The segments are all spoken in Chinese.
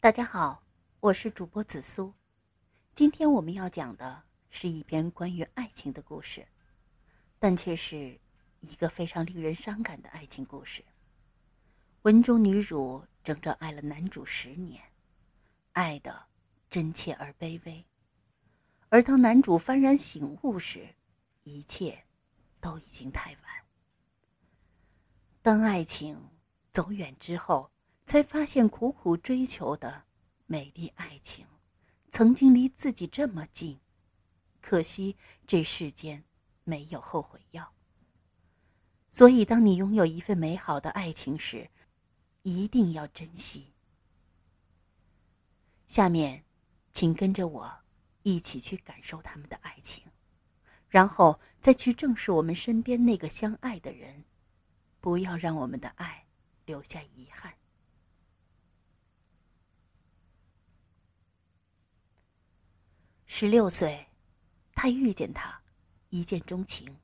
大家好，我是主播紫苏。今天我们要讲的是一篇关于爱情的故事，但却是一个非常令人伤感的爱情故事。文中女主整整爱了男主十年，爱的真切而卑微。而当男主幡然醒悟时，一切都已经太晚。当爱情走远之后。才发现，苦苦追求的美丽爱情，曾经离自己这么近。可惜这世间没有后悔药。所以，当你拥有一份美好的爱情时，一定要珍惜。下面，请跟着我一起去感受他们的爱情，然后再去正视我们身边那个相爱的人，不要让我们的爱留下遗憾。十六岁，他遇见她，一见钟情。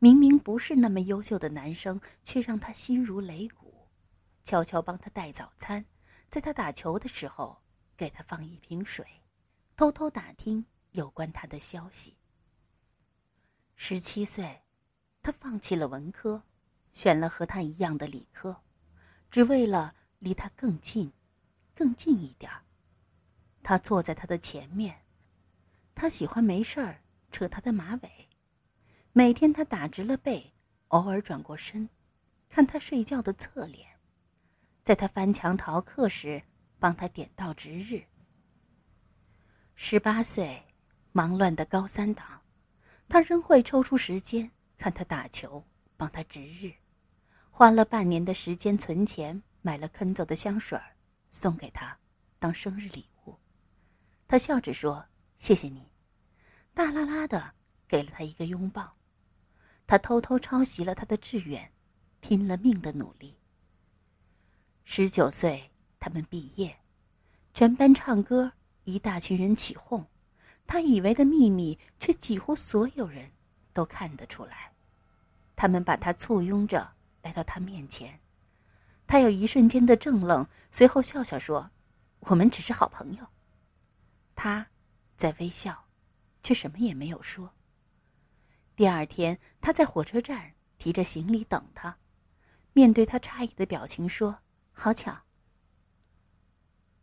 明明不是那么优秀的男生，却让他心如擂鼓。悄悄帮他带早餐，在他打球的时候给他放一瓶水，偷偷打听有关他的消息。十七岁，他放弃了文科，选了和他一样的理科，只为了离他更近，更近一点儿。他坐在他的前面，他喜欢没事儿扯他的马尾，每天他打直了背，偶尔转过身，看他睡觉的侧脸，在他翻墙逃课时帮他点到值日。十八岁，忙乱的高三党，他仍会抽出时间看他打球，帮他值日，花了半年的时间存钱买了肯走的香水送给他当生日礼物。他笑着说：“谢谢你。”大拉拉的给了他一个拥抱。他偷偷抄袭了他的志愿，拼了命的努力。十九岁，他们毕业，全班唱歌，一大群人起哄。他以为的秘密，却几乎所有人都看得出来。他们把他簇拥着来到他面前，他有一瞬间的怔愣，随后笑笑说：“我们只是好朋友。”他，在微笑，却什么也没有说。第二天，他在火车站提着行李等他，面对他诧异的表情说：“好巧。”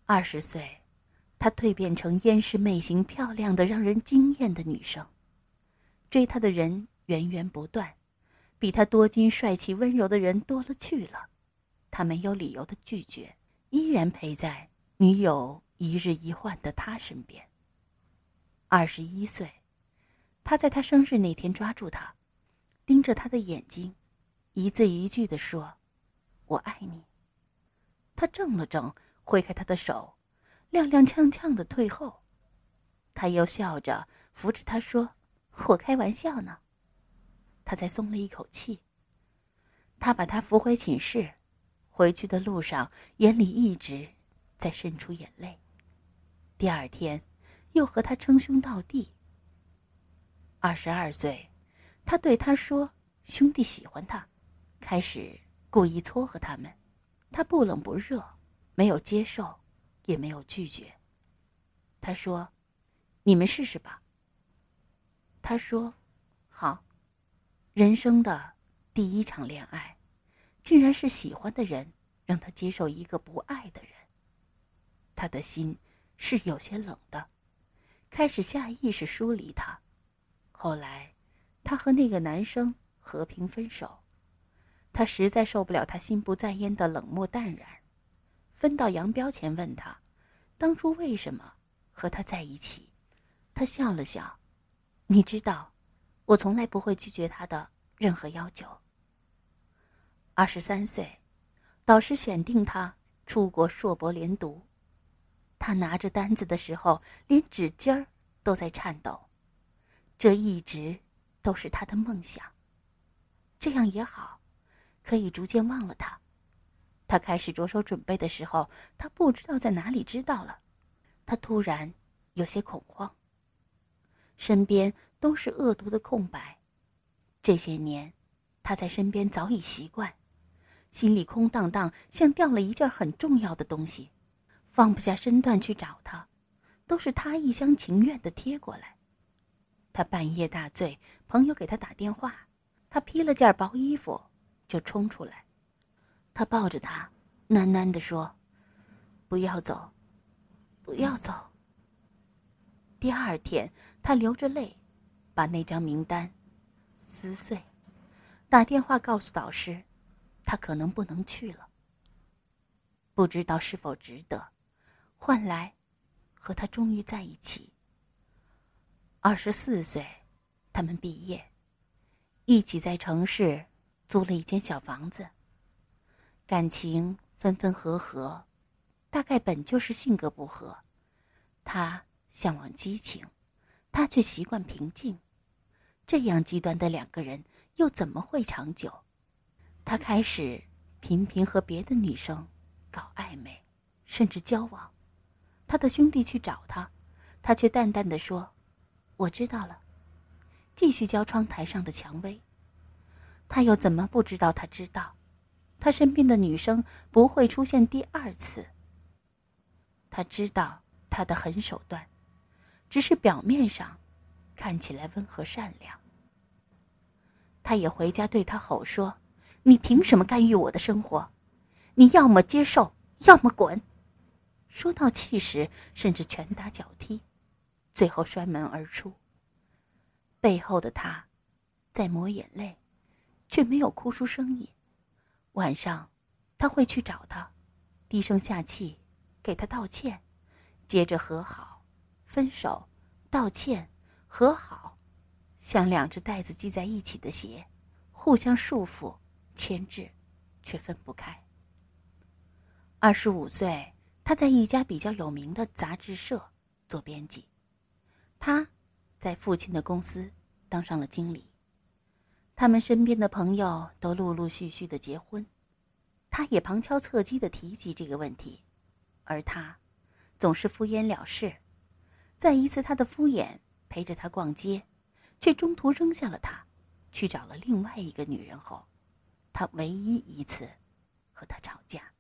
二十岁，他蜕变成烟世媚型、漂亮的让人惊艳的女生，追他的人源源不断，比他多金、帅气、温柔的人多了去了。他没有理由的拒绝，依然陪在女友。一日一换的他身边。二十一岁，他在他生日那天抓住他，盯着他的眼睛，一字一句的说：“我爱你。”他怔了怔，挥开他的手，踉踉跄跄的退后。他又笑着扶着他说：“我开玩笑呢。”他才松了一口气。他把他扶回寝室，回去的路上眼里一直在渗出眼泪。第二天，又和他称兄道弟。二十二岁，他对他说：“兄弟喜欢他。”开始故意撮合他们，他不冷不热，没有接受，也没有拒绝。他说：“你们试试吧。”他说：“好。”人生的第一场恋爱，竟然是喜欢的人让他接受一个不爱的人。他的心。是有些冷的，开始下意识疏离他。后来，他和那个男生和平分手。他实在受不了他心不在焉的冷漠淡然，分道扬镳前问他，当初为什么和他在一起？他笑了笑，你知道，我从来不会拒绝他的任何要求。二十三岁，导师选定他出国硕博连读。他拿着单子的时候，连指尖儿都在颤抖。这一直都是他的梦想。这样也好，可以逐渐忘了他。他开始着手准备的时候，他不知道在哪里知道了。他突然有些恐慌。身边都是恶毒的空白。这些年，他在身边早已习惯，心里空荡荡，像掉了一件很重要的东西。放不下身段去找他，都是他一厢情愿的贴过来。他半夜大醉，朋友给他打电话，他披了件薄衣服就冲出来。他抱着他，喃喃地说：“不要走，不要走。”第二天，他流着泪，把那张名单撕碎，打电话告诉导师，他可能不能去了。不知道是否值得，换来和他终于在一起。二十四岁，他们毕业，一起在城市租了一间小房子。感情分分合合，大概本就是性格不合，他。向往激情，他却习惯平静。这样极端的两个人，又怎么会长久？他开始频频和别的女生搞暧昧，甚至交往。他的兄弟去找他，他却淡淡的说：“我知道了。”继续教窗台上的蔷薇。他又怎么不知道？他知道，他身边的女生不会出现第二次。他知道他的狠手段。只是表面上看起来温和善良。他也回家对他吼说：“你凭什么干预我的生活？你要么接受，要么滚！”说到气时，甚至拳打脚踢，最后摔门而出。背后的他在抹眼泪，却没有哭出声音。晚上，他会去找他，低声下气给他道歉，接着和好。分手，道歉，和好，像两只带子系在一起的鞋，互相束缚、牵制，却分不开。二十五岁，他在一家比较有名的杂志社做编辑，他在父亲的公司当上了经理。他们身边的朋友都陆陆续续的结婚，他也旁敲侧击的提及这个问题，而他总是敷衍了事。在一次他的敷衍陪着他逛街，却中途扔下了他，去找了另外一个女人后，他唯一一次和他吵架，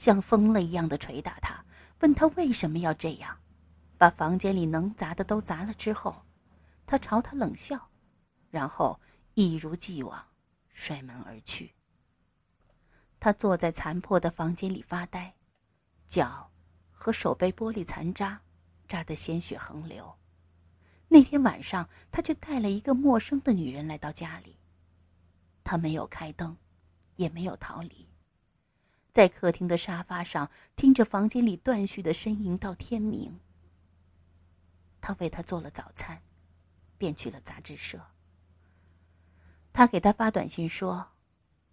像疯了一样的捶打他，问他为什么要这样，把房间里能砸的都砸了之后，他朝他冷笑，然后一如既往摔门而去。他坐在残破的房间里发呆，脚和手被玻璃残渣。扎得鲜血横流。那天晚上，他却带了一个陌生的女人来到家里。他没有开灯，也没有逃离，在客厅的沙发上听着房间里断续的呻吟到天明。他为他做了早餐，便去了杂志社。他给他发短信说：“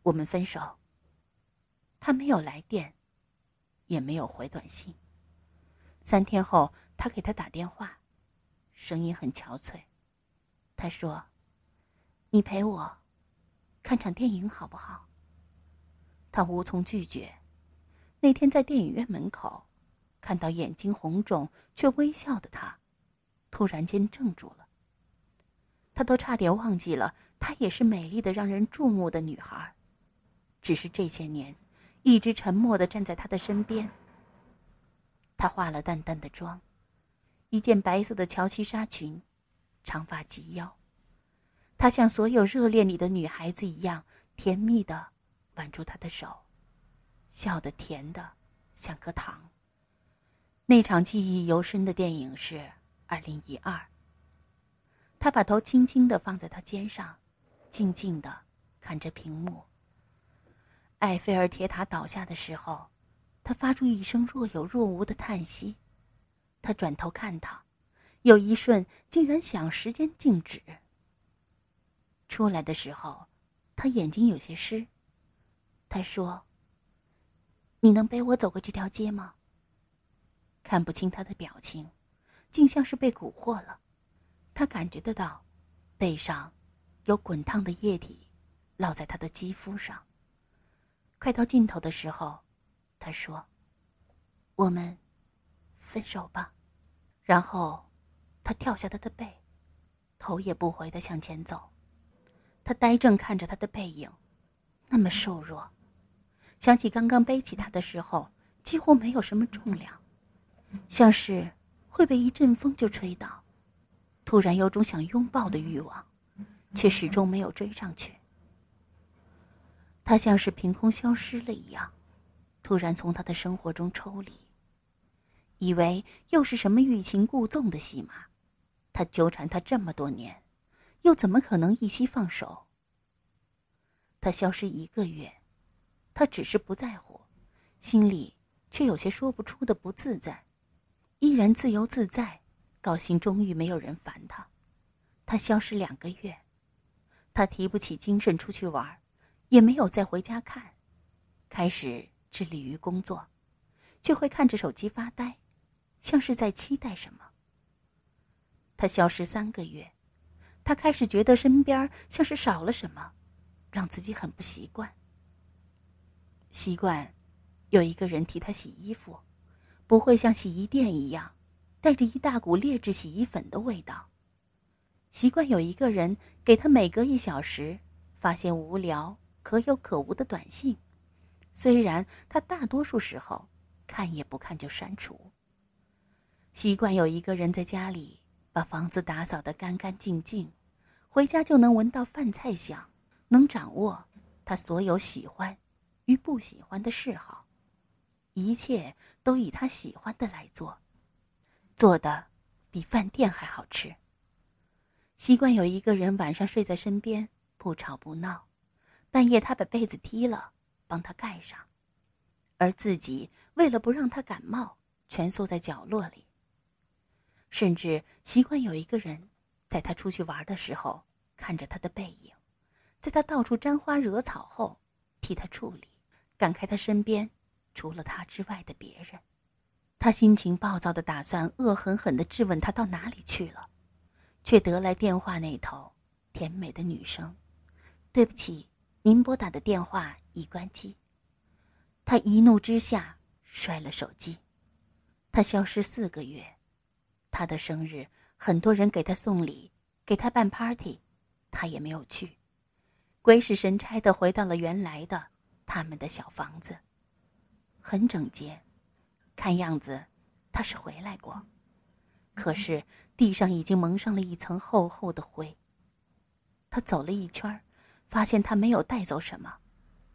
我们分手。”他没有来电，也没有回短信。三天后，他给他打电话，声音很憔悴。他说：“你陪我看场电影好不好？”他无从拒绝。那天在电影院门口，看到眼睛红肿却微笑的他，突然间怔住了。他都差点忘记了，她也是美丽的、让人注目的女孩，只是这些年一直沉默的站在他的身边。她化了淡淡的妆，一件白色的乔其纱裙，长发及腰。她像所有热恋里的女孩子一样，甜蜜的挽住他的手，笑得甜的像颗糖。那场记忆犹深的电影是二零一二。他把头轻轻的放在他肩上，静静的看着屏幕。埃菲尔铁塔倒下的时候。他发出一声若有若无的叹息，他转头看他，有一瞬竟然想时间静止。出来的时候，他眼睛有些湿。他说：“你能背我走过这条街吗？”看不清他的表情，竟像是被蛊惑了。他感觉得到，背上有滚烫的液体落在他的肌肤上。快到尽头的时候。他说：“我们分手吧。”然后，他跳下他的背，头也不回的向前走。他呆怔看着他的背影，那么瘦弱。想起刚刚背起他的时候，几乎没有什么重量，像是会被一阵风就吹倒。突然有种想拥抱的欲望，却始终没有追上去。他像是凭空消失了一样，突然从他的生活中抽离。以为又是什么欲擒故纵的戏码，他纠缠他这么多年，又怎么可能一夕放手？他消失一个月，他只是不在乎，心里却有些说不出的不自在，依然自由自在。高兴，终于没有人烦他。他消失两个月，他提不起精神出去玩，也没有再回家看，开始致力于工作，却会看着手机发呆，像是在期待什么。他消失三个月，他开始觉得身边像是少了什么，让自己很不习惯。习惯有一个人替他洗衣服，不会像洗衣店一样。带着一大股劣质洗衣粉的味道。习惯有一个人给他每隔一小时发现无聊、可有可无的短信，虽然他大多数时候看也不看就删除。习惯有一个人在家里把房子打扫得干干净净，回家就能闻到饭菜香，能掌握他所有喜欢与不喜欢的嗜好，一切都以他喜欢的来做。做的比饭店还好吃。习惯有一个人晚上睡在身边，不吵不闹，半夜他把被子踢了，帮他盖上，而自己为了不让他感冒，蜷缩在角落里。甚至习惯有一个人，在他出去玩的时候，看着他的背影，在他到处沾花惹草后，替他处理，感慨他身边除了他之外的别人。他心情暴躁的打算恶狠狠的质问他到哪里去了，却得来电话那头甜美的女声：“对不起，您拨打的电话已关机。”他一怒之下摔了手机。他消失四个月，他的生日很多人给他送礼，给他办 party，他也没有去，鬼使神差的回到了原来的他们的小房子，很整洁。看样子，他是回来过，可是地上已经蒙上了一层厚厚的灰。他走了一圈，发现他没有带走什么，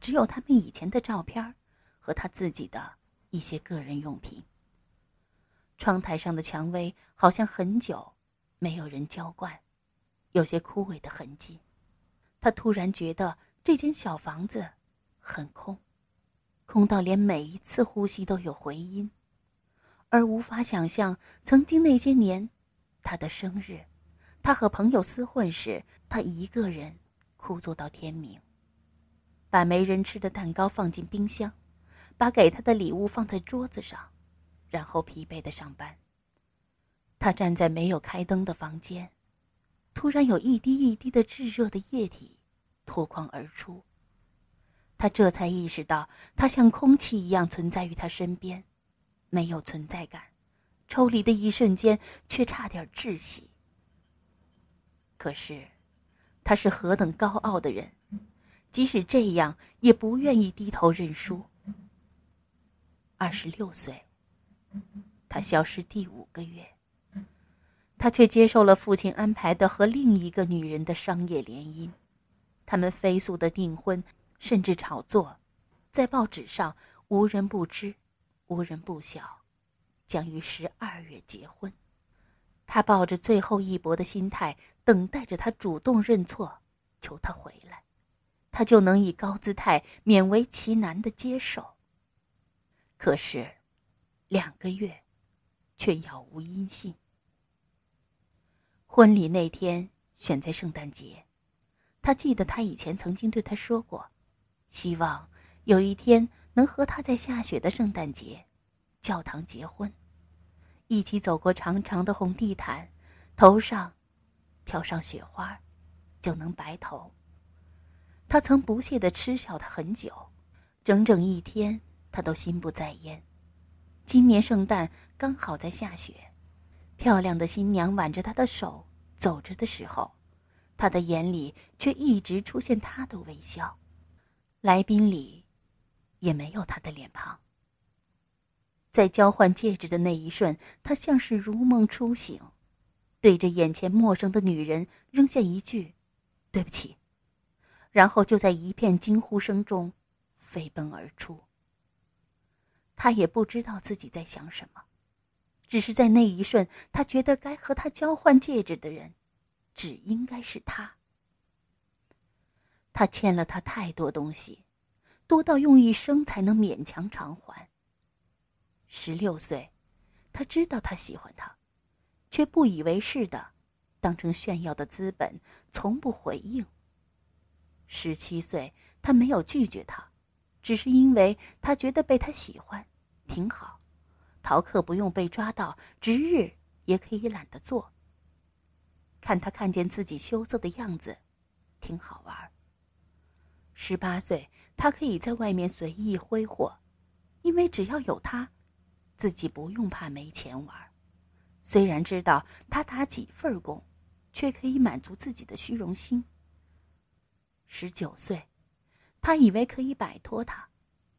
只有他们以前的照片和他自己的一些个人用品。窗台上的蔷薇好像很久没有人浇灌，有些枯萎的痕迹。他突然觉得这间小房子很空。空到连每一次呼吸都有回音，而无法想象曾经那些年，他的生日，他和朋友厮混时，他一个人哭坐到天明，把没人吃的蛋糕放进冰箱，把给他的礼物放在桌子上，然后疲惫的上班。他站在没有开灯的房间，突然有一滴一滴的炙热的液体脱眶而出。他这才意识到，他像空气一样存在于他身边，没有存在感，抽离的一瞬间却差点窒息。可是，他是何等高傲的人，即使这样也不愿意低头认输。二十六岁，他消失第五个月，他却接受了父亲安排的和另一个女人的商业联姻，他们飞速的订婚。甚至炒作，在报纸上无人不知，无人不晓，将于十二月结婚。他抱着最后一搏的心态，等待着他主动认错，求他回来，他就能以高姿态勉为其难的接受。可是，两个月，却杳无音信。婚礼那天选在圣诞节，他记得他以前曾经对他说过。希望有一天能和他在下雪的圣诞节，教堂结婚，一起走过长长的红地毯，头上飘上雪花，就能白头。他曾不屑的嗤笑他很久，整整一天，他都心不在焉。今年圣诞刚好在下雪，漂亮的新娘挽着他的手走着的时候，他的眼里却一直出现他的微笑。来宾里，也没有他的脸庞。在交换戒指的那一瞬，他像是如梦初醒，对着眼前陌生的女人扔下一句：“对不起。”然后就在一片惊呼声中飞奔而出。他也不知道自己在想什么，只是在那一瞬，他觉得该和他交换戒指的人，只应该是他。他欠了他太多东西，多到用一生才能勉强偿还。十六岁，他知道他喜欢他，却不以为是的，当成炫耀的资本，从不回应。十七岁，他没有拒绝他，只是因为他觉得被他喜欢，挺好，逃课不用被抓到，值日也可以懒得做。看他看见自己羞涩的样子，挺好玩。十八岁，他可以在外面随意挥霍，因为只要有他。自己不用怕没钱玩，虽然知道他打几份工，却可以满足自己的虚荣心。十九岁，他以为可以摆脱他，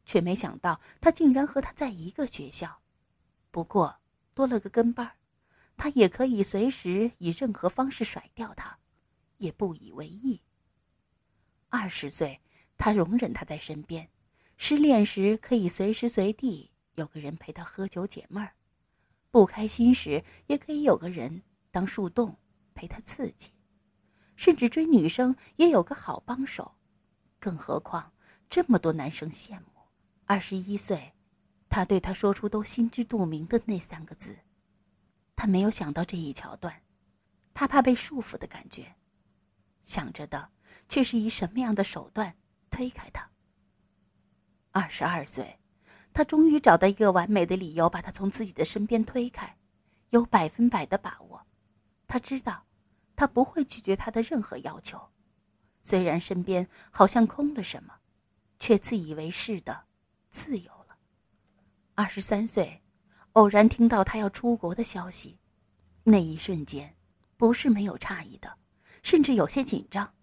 却没想到他竟然和他在一个学校。不过多了个跟班他也可以随时以任何方式甩掉他，也不以为意。二十岁，他容忍他在身边，失恋时可以随时随地。有个人陪他喝酒解闷儿，不开心时也可以有个人当树洞陪他刺激，甚至追女生也有个好帮手。更何况这么多男生羡慕。二十一岁，他对他说出都心知肚明的那三个字，他没有想到这一桥段，他怕被束缚的感觉，想着的却是以什么样的手段推开他。二十二岁。他终于找到一个完美的理由，把他从自己的身边推开，有百分百的把握。他知道，他不会拒绝他的任何要求。虽然身边好像空了什么，却自以为是的自由了。二十三岁，偶然听到他要出国的消息，那一瞬间，不是没有诧异的，甚至有些紧张，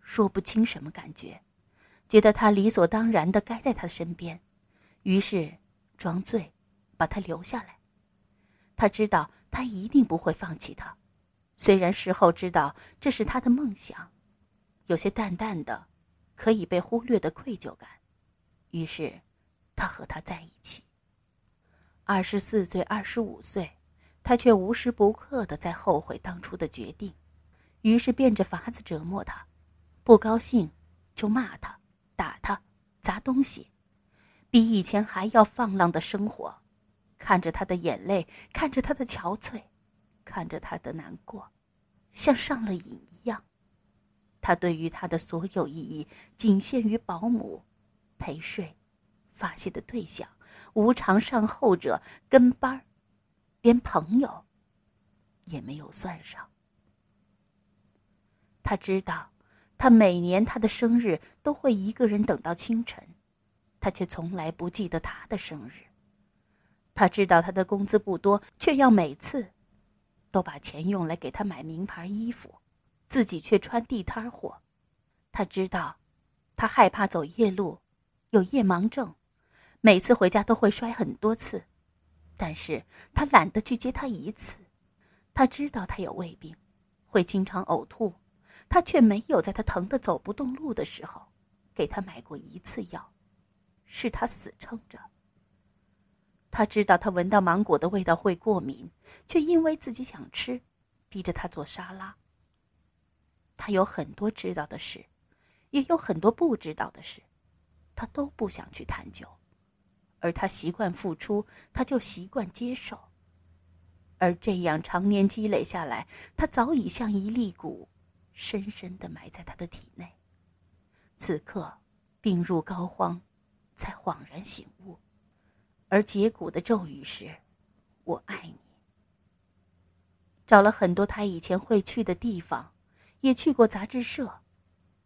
说不清什么感觉，觉得他理所当然的该在他身边。于是，装醉，把他留下来。他知道他一定不会放弃他，虽然事后知道这是他的梦想，有些淡淡的，可以被忽略的愧疚感。于是，他和他在一起。二十四岁、二十五岁，他却无时不刻的在后悔当初的决定，于是变着法子折磨他，不高兴就骂他、打他、砸东西。比以前还要放浪的生活，看着他的眼泪，看着他的憔悴，看着他的难过，像上了瘾一样。他对于他的所有意义，仅限于保姆、陪睡、发泄的对象、无偿善后者、跟班儿，连朋友也没有算上。他知道，他每年他的生日都会一个人等到清晨。他却从来不记得他的生日。他知道他的工资不多，却要每次都把钱用来给他买名牌衣服，自己却穿地摊货。他知道，他害怕走夜路，有夜盲症，每次回家都会摔很多次，但是他懒得去接他一次。他知道他有胃病，会经常呕吐，他却没有在他疼得走不动路的时候，给他买过一次药。是他死撑着。他知道他闻到芒果的味道会过敏，却因为自己想吃，逼着他做沙拉。他有很多知道的事，也有很多不知道的事，他都不想去探究。而他习惯付出，他就习惯接受。而这样常年积累下来，他早已像一粒谷，深深的埋在他的体内。此刻，病入膏肓。才恍然醒悟，而解骨的咒语是“我爱你”。找了很多他以前会去的地方，也去过杂志社，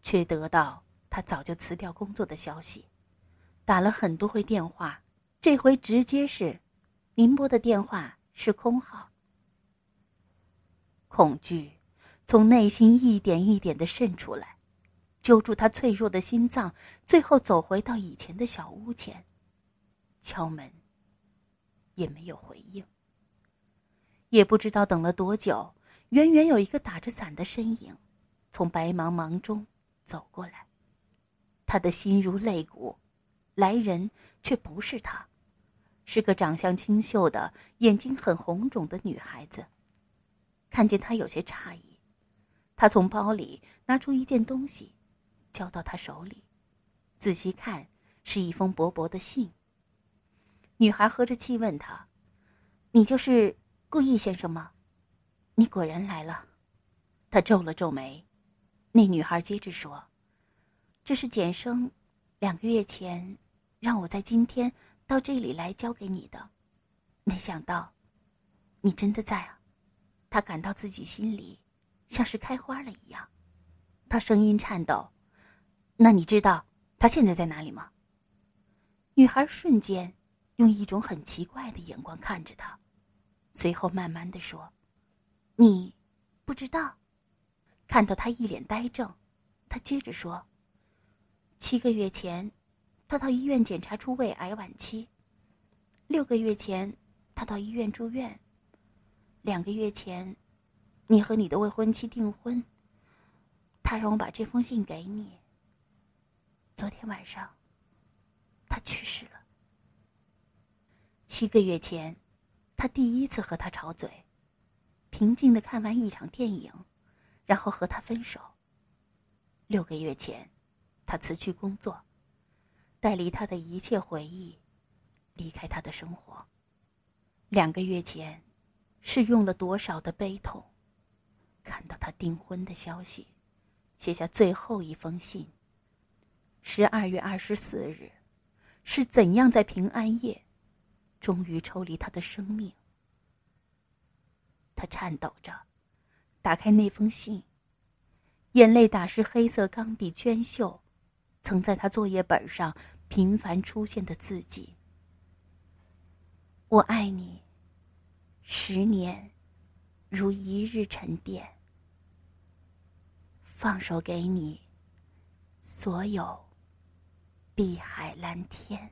却得到他早就辞掉工作的消息。打了很多回电话，这回直接是“您拨的电话是空号”。恐惧从内心一点一点的渗出来。揪住他脆弱的心脏，最后走回到以前的小屋前，敲门。也没有回应。也不知道等了多久，远远有一个打着伞的身影，从白茫茫中走过来。他的心如肋骨，来人却不是他，是个长相清秀的、眼睛很红肿的女孩子。看见他有些诧异，他从包里拿出一件东西，交到他手里，仔细看是一封薄薄的信。女孩呵着气问他：“你就是？”顾意先生吗？你果然来了。他皱了皱眉。那女孩接着说：“这是简生，两个月前让我在今天到这里来交给你的。没想到，你真的在啊！”他感到自己心里像是开花了一样。他声音颤抖：“那你知道他现在在哪里吗？”女孩瞬间用一种很奇怪的眼光看着他。随后慢慢的说：“你不知道。”看到他一脸呆怔，他接着说：“七个月前，他到医院检查出胃癌晚期；六个月前，他到医院住院；两个月前，你和你的未婚妻订婚。他让我把这封信给你。昨天晚上，他去世了。七个月前。”他第一次和他吵嘴，平静的看完一场电影，然后和他分手。六个月前，他辞去工作，带离他的一切回忆，离开他的生活。两个月前，是用了多少的悲痛，订婚的消息，写下最后一封信。十二月二十四日，是怎样在平安夜？终于抽离他的生命，他颤抖着打开那封信，眼泪打湿黑色钢笔娟秀，曾在他作业本上频繁出现的字迹。我爱你，十年如一日沉淀，放手给你，所有碧海蓝天。